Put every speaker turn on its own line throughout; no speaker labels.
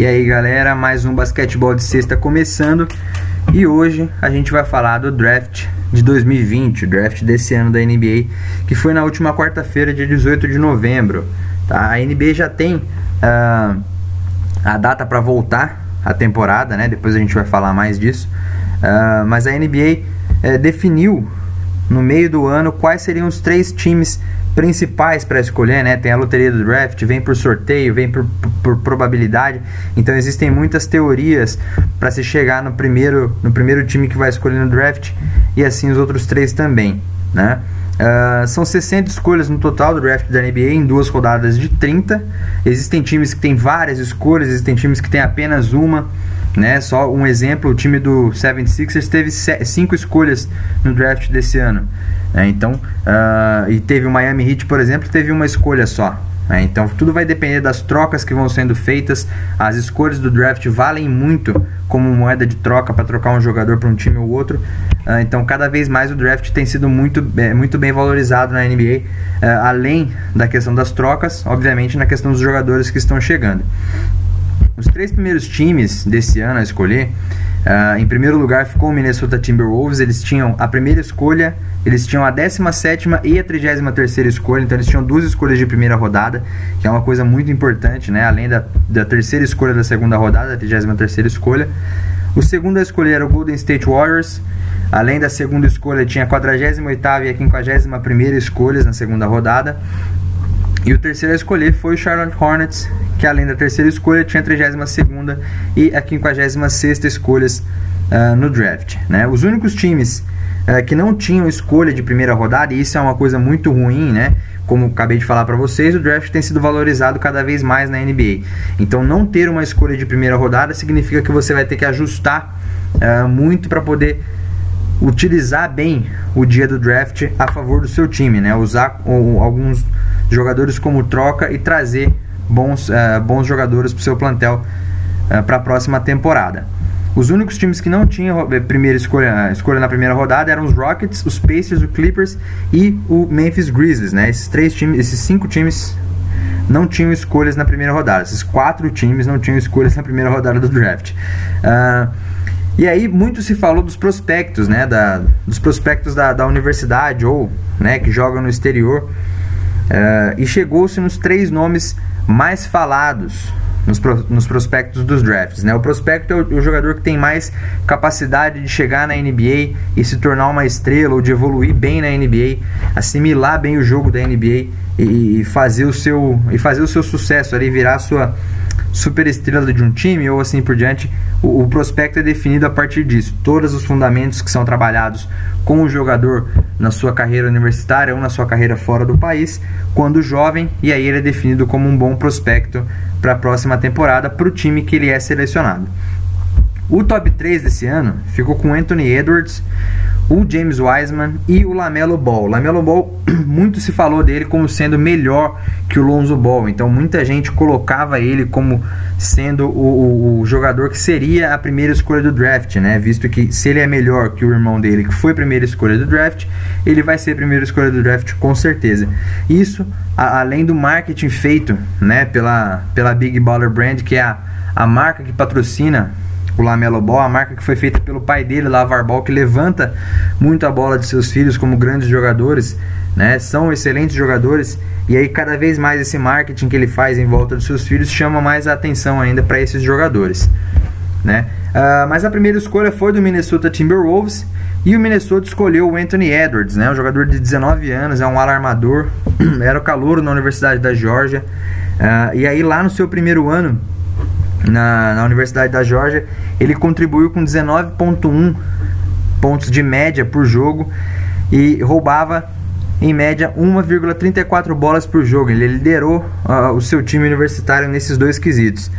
E aí galera, mais um basquetebol de sexta começando e hoje a gente vai falar do draft de 2020, o draft desse ano da NBA, que foi na última quarta-feira, dia 18 de novembro. Tá? A NBA já tem uh, a data para voltar a temporada, né? depois a gente vai falar mais disso, uh, mas a NBA uh, eh, definiu no meio do ano quais seriam os três times principais para escolher, né? Tem a loteria do draft, vem por sorteio, vem por, por, probabilidade. Então existem muitas teorias para se chegar no primeiro, no primeiro time que vai escolher no draft e assim os outros três também, né? Uh, são 60 escolhas no total do draft da NBA em duas rodadas de 30. Existem times que têm várias escolhas, existem times que têm apenas uma. Né? Só um exemplo, o time do 76ers teve cinco escolhas no draft desse ano. Né? Então, uh, e teve o Miami Heat, por exemplo, teve uma escolha só. Né? Então, tudo vai depender das trocas que vão sendo feitas. As escolhas do draft valem muito como moeda de troca para trocar um jogador para um time ou outro. Uh, então, cada vez mais o draft tem sido muito, é, muito bem valorizado na NBA, uh, ah, além da questão das trocas, obviamente, na questão dos jogadores que estão chegando. Os três primeiros times desse ano a escolher, uh, em primeiro lugar ficou o Minnesota Timberwolves. Eles tinham a primeira escolha, eles tinham a 17 e a 33 escolha, então eles tinham duas escolhas de primeira rodada, que é uma coisa muito importante, né? Além da, da terceira escolha da segunda rodada, a 33 escolha. O segundo a escolher era o Golden State Warriors. Além da segunda escolha, tinha a 48 e a 51 escolhas na segunda rodada. E o terceiro a escolher foi o Charlotte Hornets, que além da terceira escolha tinha a 32 e a 56 escolhas uh, no draft. Né? Os únicos times uh, que não tinham escolha de primeira rodada, e isso é uma coisa muito ruim, né? como acabei de falar para vocês, o draft tem sido valorizado cada vez mais na NBA. Então, não ter uma escolha de primeira rodada significa que você vai ter que ajustar uh, muito para poder utilizar bem o dia do draft a favor do seu time, né? Usar alguns jogadores como troca e trazer bons, uh, bons jogadores para o seu plantel uh, eh, para a próxima temporada. Os únicos times que não tinham eh, primeira escolha, escolha na primeira rodada eram os Rockets, os Pacers, o Clippers e o Memphis Grizzlies, né? Esses três times, esses cinco times não tinham escolhas na primeira rodada. Esses quatro times não tinham escolhas na primeira rodada do draft. Uh, e aí muito se falou dos prospectos, né? Da, dos prospectos da, da universidade ou né, que jogam no exterior. Uh, e chegou-se nos três nomes mais falados nos, pro, nos prospectos dos drafts. Né? O prospecto é o, o, jogador que tem mais capacidade de chegar na NBA e se tornar uma estrela ou de evoluir bem na NBA, assimilar bem o jogo da NBA e, e fazer o seu e fazer o seu sucesso ali virar a sua super estrela de um time ou assim por diante, o, o, prospecto é definido a partir disso. Todos os fundamentos que são trabalhados com o jogador na sua carreira universitária ou na sua carreira fora do país, quando jovem, e aí ele é definido como um bom prospecto para a próxima temporada para o time que ele é selecionado. O top 3 desse ano ficou com Anthony Edwards, o James Wiseman e o Lamelo Ball. Lamelo Ball, muito se falou dele como sendo melhor que o Lonzo Ball, então muita gente colocava ele como sendo o, o, o, jogador que seria a primeira escolha do draft, né? Visto que se ele é melhor que o irmão dele, que foi a primeira escolha do draft, ele vai ser a primeira escolha do draft com certeza. Isso, a, além do marketing feito, né, pela, pela Big Baller Brand, que é a, a marca que patrocina o Lamelo Ball, a marca que foi feita pelo pai dele, Lavar Ball, que levanta muito a bola de seus filhos como grandes jogadores, né? São excelentes jogadores e aí cada vez mais esse marketing que ele faz em volta dos seus filhos chama mais a atenção ainda para esses jogadores, né? Uh, mas a primeira escolha foi do Minnesota Timberwolves e o Minnesota escolheu o Anthony Edwards, né? Um jogador de 19 anos, é um alarmador, era o calouro na Universidade da Georgia. Uh, e aí lá no seu primeiro ano na, na Universidade da Georgia, ele contribuiu com 19,1 pontos de média por jogo e roubava em média 1,34 bolas por jogo. Ele liderou uh, o seu time universitário nesses dois quesitos.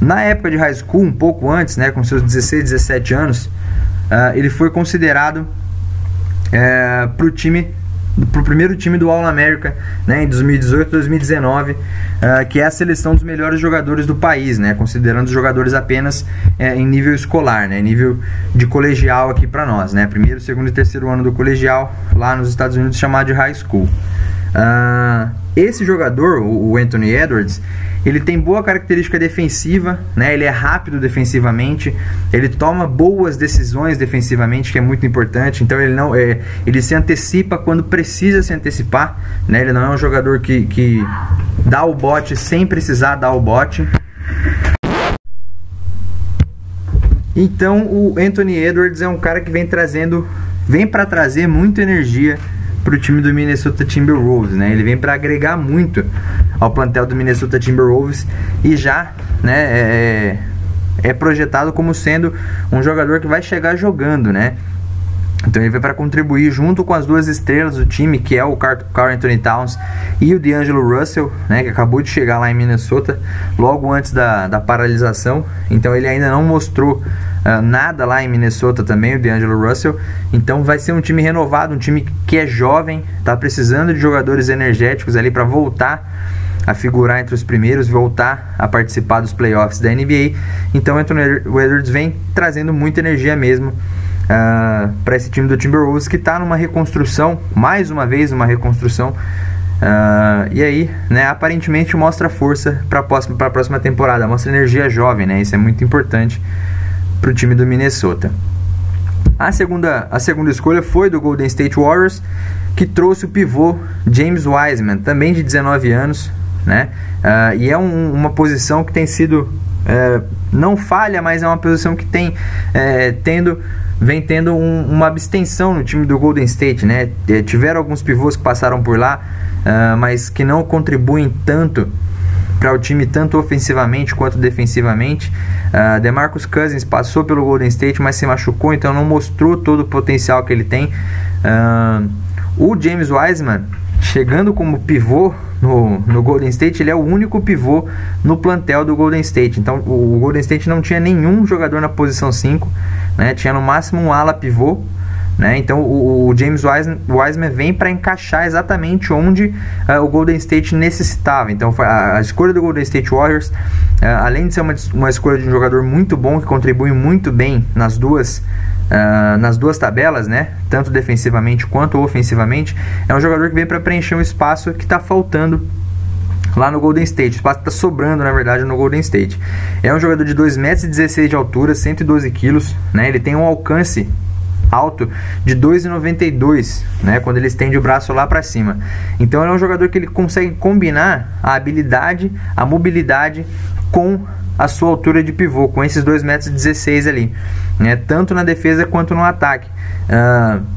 Na época de high school, um pouco antes, né, com seus 16, 17 anos, uh, ele foi considerado uh, eh, para o time para o primeiro time do All-America né, em 2018 2019, uh, que é a seleção dos melhores jogadores do país, né, considerando os jogadores apenas uh, em nível escolar, né, nível de colegial aqui para nós. Né, primeiro, segundo e terceiro ano do colegial, lá nos Estados Unidos, chamado de high school. Uh, esse jogador, o Anthony Edwards, ele tem boa característica defensiva, né? Ele é rápido defensivamente, ele toma boas decisões defensivamente, que é muito importante. Então ele não, é, ele se antecipa quando precisa se antecipar, né? Ele não é um jogador que, que dá o bote sem precisar dar o bote. Então o Anthony Edwards é um cara que vem trazendo, vem para trazer muita energia para o time do Minnesota Timberwolves, né? Ele vem para agregar muito ao plantel do Minnesota Timberwolves e já, né, é, é projetado como sendo um jogador que vai chegar jogando, né? Então ele veio para contribuir junto com as duas estrelas do time, que é o Carl Anthony Towns e o D'Angelo Russell, né, que acabou de chegar lá em Minnesota logo antes da, da paralisação. Então ele ainda não mostrou uh, nada lá em Minnesota também, o D'Angelo Russell. Então vai ser um time renovado, um time que é jovem, está precisando de jogadores energéticos ali para voltar a figurar entre os primeiros, voltar a participar dos playoffs da NBA. Então Anthony Edwards vem trazendo muita energia mesmo uh, ah, para esse time do Timberwolves que está numa reconstrução, mais uma vez uma reconstrução. Uh, e aí, né, aparentemente mostra força para a próxima, próxima temporada, mostra energia jovem, né? Isso é muito importante para o time do Minnesota. A segunda, a segunda escolha foi do Golden State Warriors, que trouxe o pivô James Wiseman, também de 19 anos, né? Uh, e é um, uma posição que tem sido é, não falha, mas é uma posição que tem é, tendo vem tendo um, uma abstenção no time do Golden State, né? É, tiveram alguns pivôs que passaram por lá, uh, mas que não contribuem tanto para o time tanto ofensivamente quanto defensivamente. Uh, DeMarcus Cousins passou pelo Golden State, mas se machucou, então não mostrou todo o potencial que ele tem. Uh, o James Wiseman chegando como pivô no, no Golden State, ele é o único pivô no plantel do Golden State. Então o Golden State não tinha nenhum jogador na posição 5, né? tinha no máximo um ala pivô. Né? Então o, o James Wiseman, vem para encaixar exatamente onde uh, o Golden State necessitava. Então a, a, escolha do Golden State Warriors, uh, além de ser uma, uma escolha de um jogador muito bom que contribui muito bem nas duas uh, nas duas tabelas, né? Tanto defensivamente quanto ofensivamente, é um jogador que vem para preencher um espaço que está faltando lá no Golden State. O espaço está sobrando, na verdade, no Golden State. É um jogador de 2,16 metros de altura, 112 quilos, né? Ele tem um alcance alto de 2,92, né, quando ele estende o braço lá para cima. Então ele é um jogador que ele consegue combinar a habilidade, a mobilidade com a sua altura de pivô, com esses 2,16 metros ali, né? tanto na defesa quanto no ataque. Uh,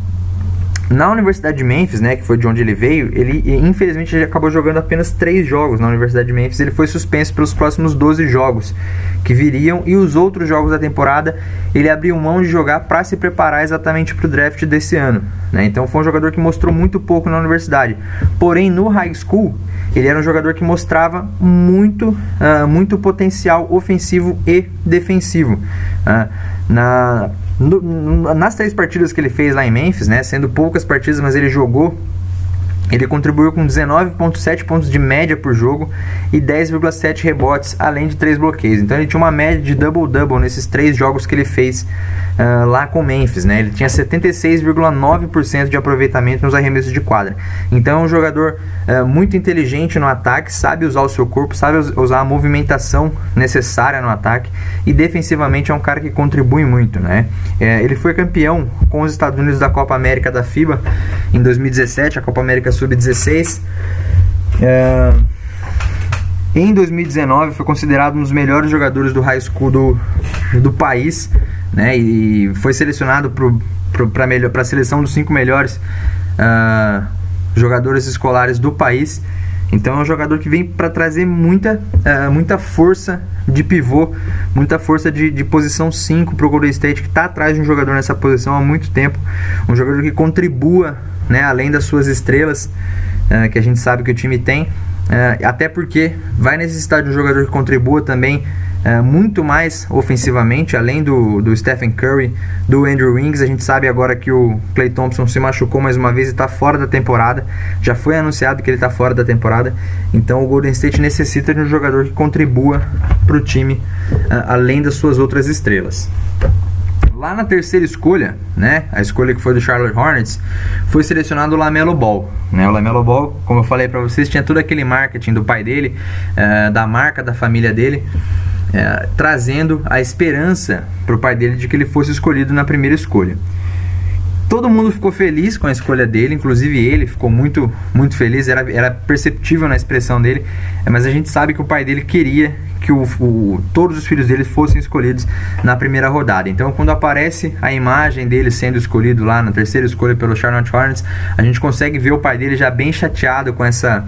na Universidade de Memphis, né, que foi de onde ele veio, ele infelizmente ele acabou jogando apenas 3 jogos na Universidade de Memphis. Ele foi suspenso pelos próximos 12 jogos que viriam e os outros jogos da temporada ele abriu mão de jogar para se preparar exatamente para o draft desse ano. Né? Então foi um jogador que mostrou muito pouco na universidade. Porém, no high school, ele era um jogador que mostrava muito, uh, muito potencial ofensivo e defensivo. Uh, na no, nas três partidas que ele fez lá em Memphis, né, sendo poucas partidas, mas ele jogou ele contribuiu com 19,7 pontos de média por jogo e 10,7 rebotes, além de 3 bloqueios. Então ele tinha uma média de double-double nesses três jogos que ele fez uh, lá com Memphis. Né? Ele tinha 76,9% de aproveitamento nos arremessos de quadra. Então é um jogador uh, muito inteligente no ataque, sabe usar o seu corpo, sabe usar a movimentação necessária no ataque e defensivamente é um cara que contribui muito. Né? É, ele foi campeão com os Estados Unidos da Copa América da FIBA em 2017, a Copa América Sub-16. É, em 2019 foi considerado um dos melhores jogadores do high school do, do país, né? E foi selecionado para a seleção dos cinco melhores uh, jogadores escolares do país. Então é um jogador que vem para trazer muita, uh, muita força de pivô, muita força de, de posição 5 para o Golden State, que está atrás de um jogador nessa posição há muito tempo. Um jogador que contribua né, além das suas estrelas, uh, que a gente sabe que o time tem. Uh, até porque vai necessitar de um jogador que contribua também uh, muito mais ofensivamente, além do, do Stephen Curry, do Andrew Wings. A gente sabe agora que o Clay Thompson se machucou mais uma vez e está fora da temporada. Já foi anunciado que ele está fora da temporada. Então o Golden State necessita de um jogador que contribua para o time, além das suas outras estrelas. Lá na terceira escolha, né, a escolha que foi do Charlotte Hornets, foi selecionado o Lamelo Ball. Né? O Lamelo Ball, como eu falei para vocês, tinha todo aquele marketing do pai dele, uh, da marca da família dele, uh, trazendo a esperança para o pai dele de que ele fosse escolhido na primeira escolha. Todo mundo ficou feliz com a escolha dele, inclusive ele ficou muito, muito feliz, era, era perceptível na expressão dele, mas a gente sabe que o pai dele queria que o, o, todos os filhos dele fossem escolhidos na primeira rodada. Então, quando aparece a imagem dele sendo escolhido lá na terceira escolha pelo Charlotte Hornets, a gente consegue ver o pai dele já bem chateado com essa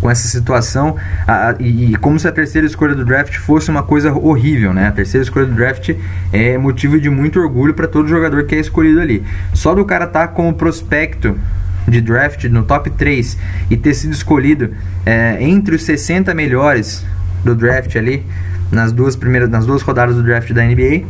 com essa situação a, e, e, como se a terceira escolha do draft fosse uma coisa horrível, né? A terceira escolha do draft é motivo de muito orgulho para todo jogador que é escolhido ali. Só do cara estar tá como prospecto de draft no top 3 e ter sido escolhido é, entre os 60 melhores do draft ali nas duas primeiras nas duas rodadas do draft da NBA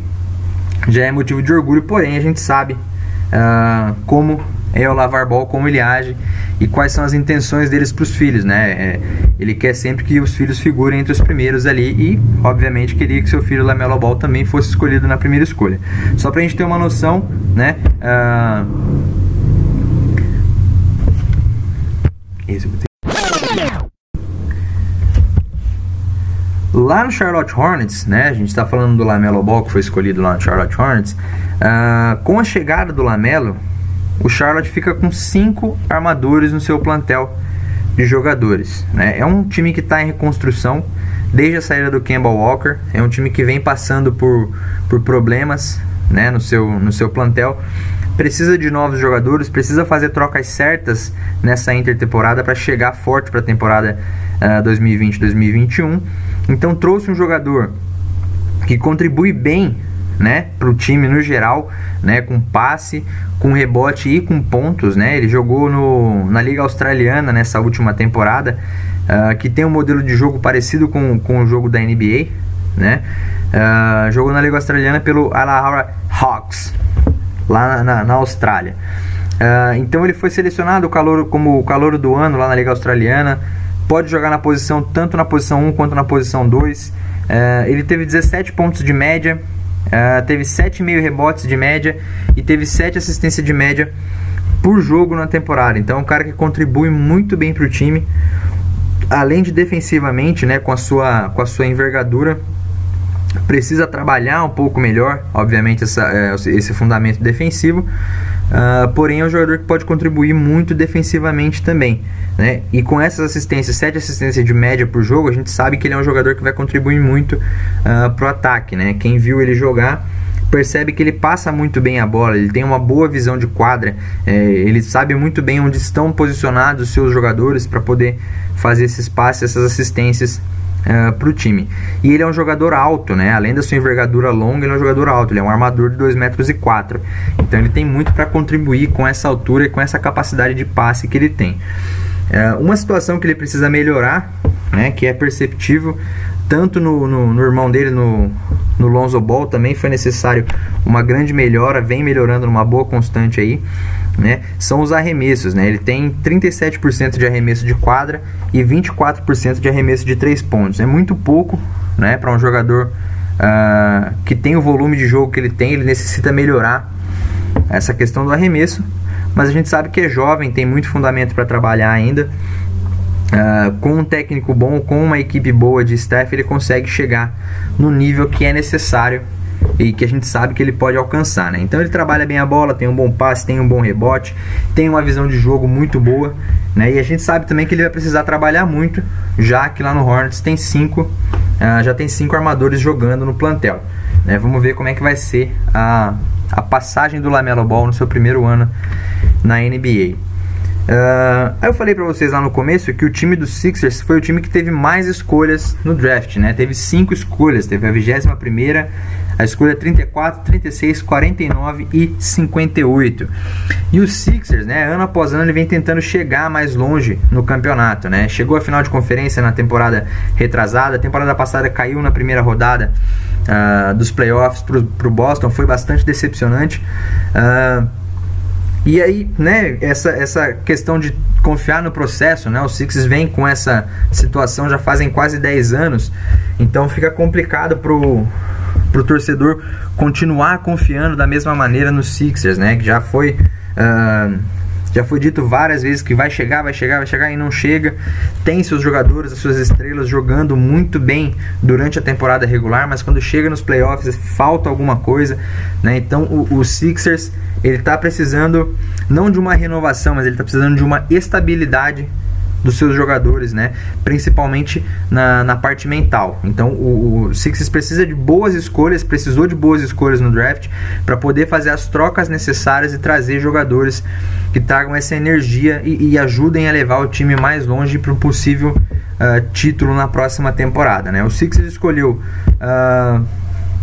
já é motivo de orgulho, porém a gente sabe uh, como é o Lavar Ball, como ele age e quais são as intenções deles para os filhos, né? É, ele quer sempre que os filhos figurem entre os primeiros ali e, obviamente, queria que seu filho Lamelo Ball também fosse escolhido na primeira escolha. Só para a gente ter uma noção, né? Uh... Lá no Charlotte Hornets, né? A gente está falando do Lamelo Ball que foi escolhido lá no Charlotte Hornets. Uh, com a chegada do Lamelo, o Charlotte fica com cinco armadores no seu plantel de jogadores. Né? É um time que está em reconstrução desde a saída do Campbell Walker. É um time que vem passando por, por problemas né, no, seu, no seu plantel. Precisa de novos jogadores, precisa fazer trocas certas nessa intertemporada para chegar forte para a temporada uh, ah, 2020-2021. Então trouxe um jogador que contribui bem né, para o time no geral, né, com passe, com rebote e com pontos, né? Ele jogou no, na Liga Australiana nessa última temporada, uh, que tem um modelo de jogo parecido com, com o jogo da NBA, né? Uh, jogou na Liga Australiana pelo Alahara Hawks, lá na, na Austrália. Uh, então ele foi selecionado calor, como o calor do ano lá na Liga Australiana. Pode jogar na posição tanto na posição 1 quanto na posição 2. ele teve 17 pontos de média, Uh, teve 7,5 rebotes de média e teve 7 assistências de média por jogo na temporada. Então é um cara que contribui muito bem para o time. Além de defensivamente, né, com, a sua, com a sua envergadura, precisa trabalhar um pouco melhor, obviamente, essa, é, esse fundamento defensivo. Uh, porém, é um jogador que pode contribuir muito defensivamente também. Né? E com essas assistências, 7 assistências de média por jogo, a gente sabe que ele é um jogador que vai contribuir muito uh, pro ataque. Né? Quem viu ele jogar percebe que ele passa muito bem a bola, ele tem uma boa visão de quadra, é, ele sabe muito bem onde estão posicionados os seus jogadores para poder fazer esses passes, essas assistências uh, para o time. E ele é um jogador alto, né? Além da sua envergadura longa, ele é um jogador alto, ele é um armador de 2 metros e 4. Então ele tem muito para contribuir com essa altura e com essa capacidade de passe que ele tem. Uh, uma situação que ele precisa melhorar, né, que é perceptível, tanto no, no, no, irmão dele, no, no Lonzo Ball, também foi necessário uma grande melhora, vem melhorando numa boa constante aí né, são os arremessos. Né? Ele tem 37% de arremesso de quadra e 24% de arremesso de 3 pontos. É muito pouco né, para um jogador uh, que tem o volume de jogo que ele tem, ele necessita melhorar essa questão do arremesso. Mas a gente sabe que é jovem, tem muito fundamento para trabalhar ainda. Uh, com um técnico bom, com uma equipe boa de staff, ele consegue chegar no nível que é necessário e que a gente sabe que ele pode alcançar, né? Então ele trabalha bem a bola, tem um bom passe, tem um bom rebote, tem uma visão de jogo muito boa, né? E a gente sabe também que ele vai precisar trabalhar muito, já que lá no Hornets tem cinco, uh, já tem cinco armadores jogando no plantel. Né? Vamos ver como é que vai ser a, a passagem do Lamelo Ball no seu primeiro ano na NBA. Uh, aí eu falei para vocês lá no começo que o time dos Sixers foi o time que teve mais escolhas no draft, né? Teve cinco escolhas, teve a 21 primeira, a escolha 34, 36, 49 e 58. E os Sixers, né, ano após ano, ele vem tentando chegar mais longe no campeonato, né? Chegou à final de conferência na temporada retrasada, a temporada passada caiu na primeira rodada uh, dos playoffs para o Boston, foi bastante decepcionante. Uh, e aí, né, essa, essa questão de confiar no processo, né? Os Sixers vem com essa situação já fazem quase 10 anos, então fica complicado pro para o torcedor continuar confiando da mesma maneira nos Sixers, né? Que já foi uh, já foi dito várias vezes que vai chegar, vai chegar, vai chegar e não chega. Tem seus jogadores, as suas estrelas jogando muito bem durante a temporada regular, mas quando chega nos playoffs falta alguma coisa, né? Então o, o Sixers ele está precisando não de uma renovação, mas ele está precisando de uma estabilidade dos seus jogadores, né? Principalmente na, na parte mental. Então o, o Sixers precisa de boas escolhas, precisou de boas escolhas no draft para poder fazer as trocas necessárias e trazer jogadores que tragam essa energia e, e ajudem a levar o time mais longe para um possível uh, título na próxima temporada, né? O Sixers escolheu uh,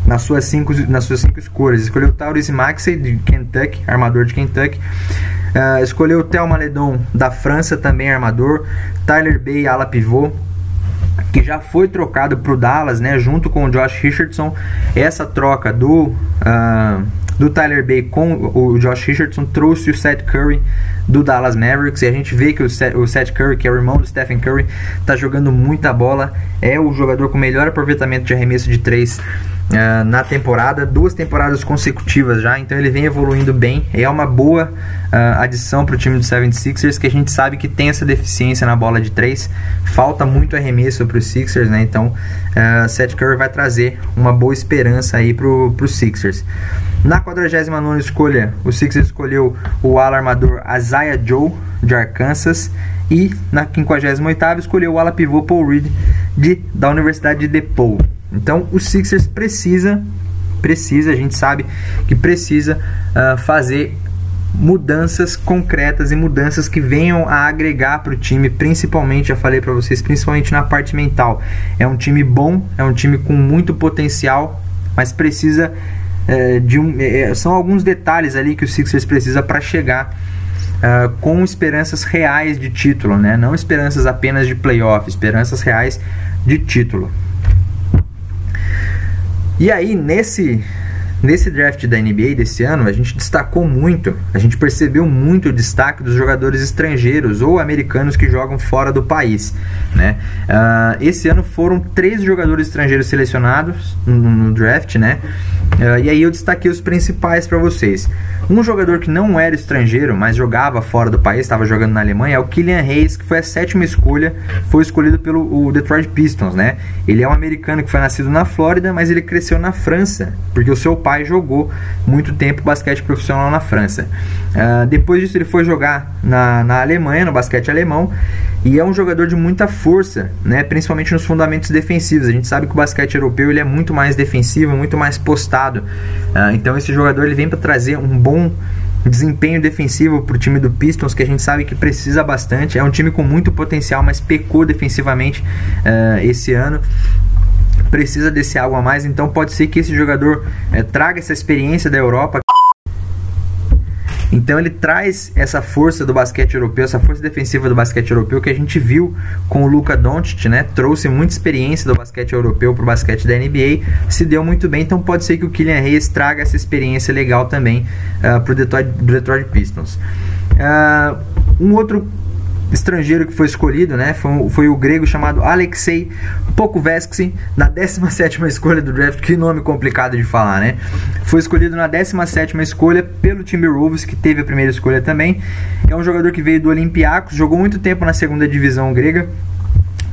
nas suas cinco, nas suas cinco escolhas. Escolheu Tauris Maxey de Kentucky, armador de Kentucky. Uh, escolheu Thelma Ledon da França, também armador. Tyler Bay, ala pivô que já foi trocado para o Dallas, né, junto com o Josh Richardson. Essa troca do uh, do Tyler Bay com o Josh Richardson trouxe o Seth Curry do Dallas Mavericks e a gente vê que o Seth, o Seth Curry, que é o irmão do Stephen Curry, está jogando muita bola, é o jogador com melhor aproveitamento de arremesso de três uh, na temporada, duas temporadas consecutivas já, então ele vem evoluindo bem. É uma boa uh, adição para o time do 76ers, que a gente sabe que tem essa deficiência na bola de três, falta muito arremesso para os Sixers, né? Então, uh, Seth Curry vai trazer uma boa esperança aí para os Sixers. Na 49 escolha, o Sixers escolheu o ala armador Isaiah Joe, de Arkansas. E na 58 escolheu o ala pivô Paul Reed, de, da Universidade de DePaul. Então o Sixers precisa, precisa, a gente sabe que precisa uh, fazer mudanças concretas e mudanças que venham a agregar para o time, principalmente, já falei para vocês, principalmente na parte mental. É um time bom, é um time com muito potencial, mas precisa é, de um, é, são alguns detalhes ali que o Sixers precisa para chegar uh, com esperanças reais de título, né? Não esperanças apenas de playoff, esperanças reais de título. E aí, nesse, nesse draft da NBA desse ano, a gente destacou muito, a gente percebeu muito o destaque dos jogadores estrangeiros ou americanos que jogam fora do país. Né? Uh, esse ano foram três jogadores estrangeiros selecionados no, no draft, né? Uh, e aí eu destaquei os principais para vocês. Um jogador que não era estrangeiro, mas jogava fora do país, estava jogando na Alemanha, é o Kylian Reis, que foi a sétima escolha, foi escolhido pelo Detroit Pistons, né? Ele é um americano que foi nascido na Flórida, mas ele cresceu na França, porque o seu pai jogou muito tempo basquete profissional na França. Uh, depois disso ele foi jogar na, na Alemanha, no basquete alemão, e é um jogador de muita força, né? principalmente nos fundamentos defensivos. A gente sabe que o basquete europeu ele é muito mais defensivo, muito mais postado. Uh, então esse jogador ele vem para trazer um bom desempenho defensivo para o time do Pistons, que a gente sabe que precisa bastante. É um time com muito potencial, mas pecou defensivamente uh, esse ano precisa desse algo a mais, então pode ser que esse jogador é, traga essa experiência da Europa. Então ele traz essa força do basquete europeu, essa força defensiva do basquete europeu que a gente viu com o Luka Doncic, né? Trouxe muita experiência do basquete europeu para o basquete da NBA, se deu muito bem, então pode ser que o Kylian Hayes traga essa experiência legal também uh, para o Detroit, Detroit, Pistons. Uh, um outro estrangeiro que foi escolhido, né? Foi, foi o grego chamado Alexei Pokovetsky, na 17 escolha do draft. Que nome complicado de falar, né? Foi escolhido na 17 escolha pelo Timberwolves, que teve a primeira escolha também. É um jogador que veio do Olympiacos, jogou muito tempo na segunda divisão grega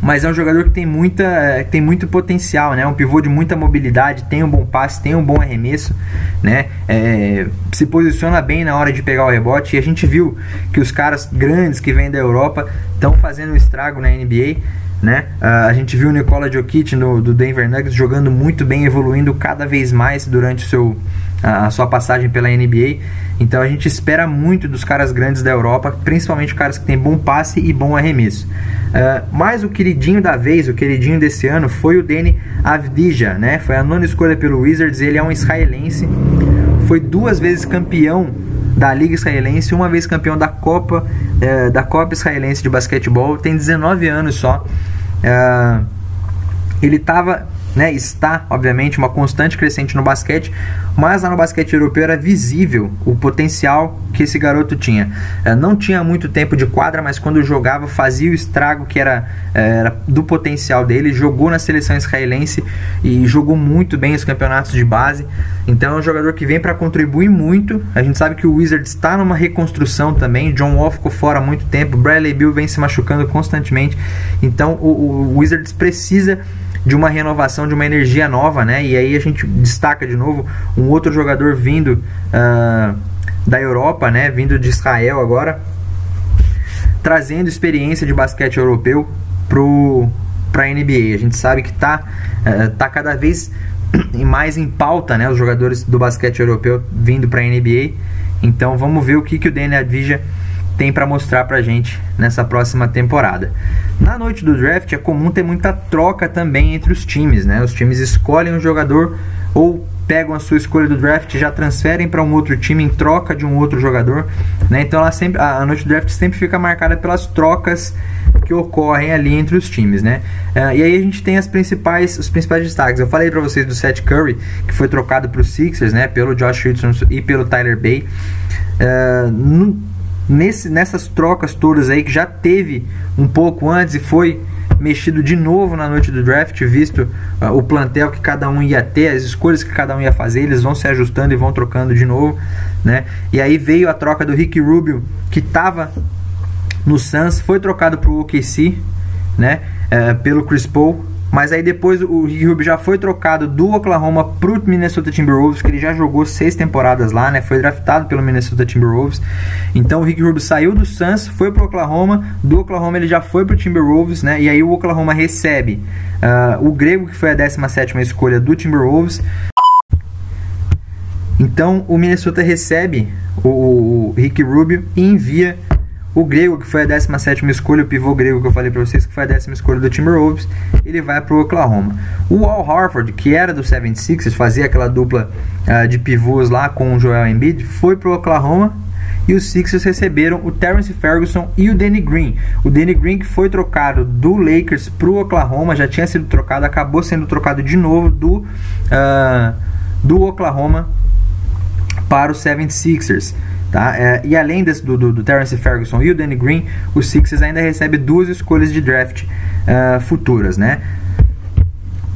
mas é um jogador que tem, muita, tem muito potencial, né? Um pivô de muita mobilidade, tem um bom passe, tem um bom arremesso, né? É, se posiciona bem na hora de pegar o rebote. E a gente viu que os caras grandes que vêm da Europa estão fazendo um estrago na NBA. Né? Uh, a gente viu o Nikola Jokic no, do Denver Nuggets jogando muito bem, evoluindo cada vez mais durante o seu, a sua passagem pela NBA. Então a gente espera muito dos caras grandes da Europa, principalmente caras que têm bom passe e bom arremesso. Uh, mas o queridinho da vez, o queridinho desse ano, foi o Deni Avdija, né? Foi a nona escolha pelo Wizards, ele é um israelense, foi duas vezes campeão da Liga Israelense, uma vez campeão da Copa, uh, da Copa Israelense de Basquetebol, tem 19 anos só. Uh, ele estava né, está, obviamente, uma constante crescente no basquete, mas lá no basquete europeu era visível o potencial que esse garoto tinha. É, não tinha muito tempo de quadra, mas quando jogava fazia o estrago que era, é, era do potencial dele. Jogou na seleção israelense e jogou muito bem os campeonatos de base. Então é um jogador que vem para contribuir muito. A gente sabe que o Wizards está numa reconstrução também. John Wall ficou fora há muito tempo. Bradley Bill vem se machucando constantemente. Então o, o Wizards precisa de uma renovação, de uma energia nova, né? E aí a gente destaca de novo um outro jogador vindo uh, da Europa, né? Vindo de Israel agora, trazendo experiência de basquete europeu pro para a NBA. A gente sabe que está uh, tá cada vez mais em pauta, né? Os jogadores do basquete europeu vindo para a NBA. Então vamos ver o que, que o Daniel Advija tem para mostrar pra gente nessa próxima temporada. Na noite do draft é comum ter muita troca também entre os times, né? Os times escolhem um jogador ou pegam a sua escolha do draft e já transferem para um outro time em troca de um outro jogador, né? Então ela sempre, a noite do draft sempre fica marcada pelas trocas que ocorrem ali entre os times, né? Uh, e aí a gente tem as principais, os principais destaques. Eu falei para vocês do Seth Curry que foi trocado para os Sixers, né? Pelo Josh Richardson e pelo Tyler Bay. Uh, no, nesse, nessas trocas todas aí que já teve um pouco antes e foi mexido de novo na noite do draft, visto uh, o plantel que cada um ia ter, as escolhas que cada um ia fazer, eles vão se ajustando e vão trocando de novo, né? E aí veio a troca do Rick Rubio, que estava no Suns, foi trocado para o OKC, né? Uh, pelo Chris Paul, mas aí depois o Rubio já foi trocado do Oklahoma pro Minnesota Timberwolves, que ele já jogou seis temporadas lá, né? Foi draftado pelo Minnesota Timberwolves. Então o Rick Rubio saiu do Suns, foi pro Oklahoma, do Oklahoma ele já foi pro Timberwolves, né? E aí o Oklahoma recebe uh, o Grego, que foi a 17 escolha do Timberwolves. Então o Minnesota recebe o, o Rick Rubio e envia o grego, que foi a 17 escolha, o pivô grego que eu falei para vocês, que foi a décima escolha do Timberwolves, ele vai para o Oklahoma. O Al Harford, que era do 76ers, fazia aquela dupla uh, de pivôs lá com o Joel Embiid, foi para o Oklahoma e os Sixers receberam o Terrence Ferguson e o Danny Green. O Danny Green que foi trocado do Lakers para o Oklahoma, já tinha sido trocado, acabou sendo trocado de novo do, uh, do Oklahoma para os 76ers. Tá? É, e além desse, do, do, do Terrence Ferguson e o Danny Green, o Sixers ainda recebe duas escolhas de draft uh, futuras. Né?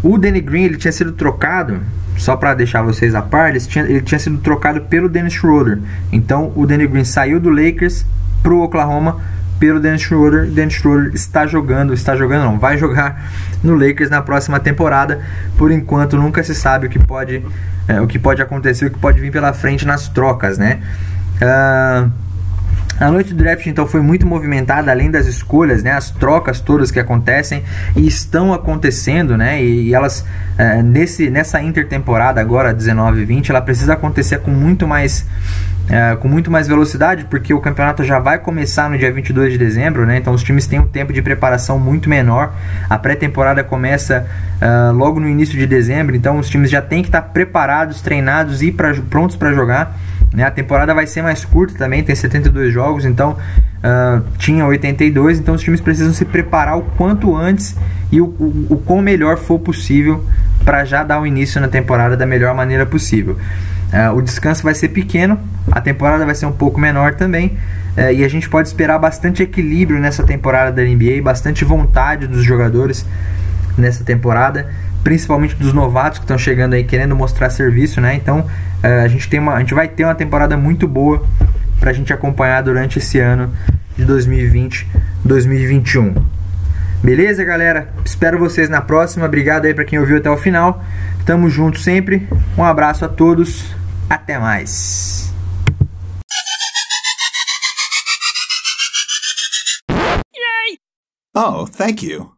O Danny Green ele tinha sido trocado, só para deixar vocês a par, ele tinha, ele tinha sido trocado pelo Dennis Schroeder. Então o Danny Green saiu do Lakers para o Oklahoma pelo Dennis Schroeder. Dennis Schroeder está jogando, está jogando não, vai jogar no Lakers na próxima temporada. Por enquanto nunca se sabe o que pode, é, o que pode acontecer, o que pode vir pela frente nas trocas, né? Uh, a noite do draft então foi muito movimentada, além das escolhas, né, as trocas todas que acontecem e estão acontecendo, né, e, e elas uh, nesse nessa intertemporada agora 19 e 20, ela precisa acontecer com muito mais uh, com muito mais velocidade, porque o campeonato já vai começar no dia 22 de dezembro, né, então os times têm um tempo de preparação muito menor. A pré-temporada começa uh, logo no início de dezembro, então os times já têm que estar preparados, treinados e pra, prontos para jogar. Né? A temporada vai ser mais curta também, tem 72 jogos, então uh, tinha 82, então os times precisam se preparar o quanto antes e o, o, o quão melhor for possível para já dar o início na temporada da melhor maneira possível. Uh, o descanso vai ser pequeno, a temporada vai ser um pouco menor também, uh, e a gente pode esperar bastante equilíbrio nessa temporada da NBA, bastante vontade dos jogadores nessa temporada principalmente dos novatos que estão chegando aí querendo mostrar serviço, né? Então uh, a gente tem uma, a gente vai ter uma temporada muito boa para a gente acompanhar durante esse ano de 2020, 2021. Beleza, galera? Espero vocês na próxima. Obrigado aí para quem ouviu até o final. Tamo junto sempre. Um abraço a todos. Até mais.
Oh, thank you.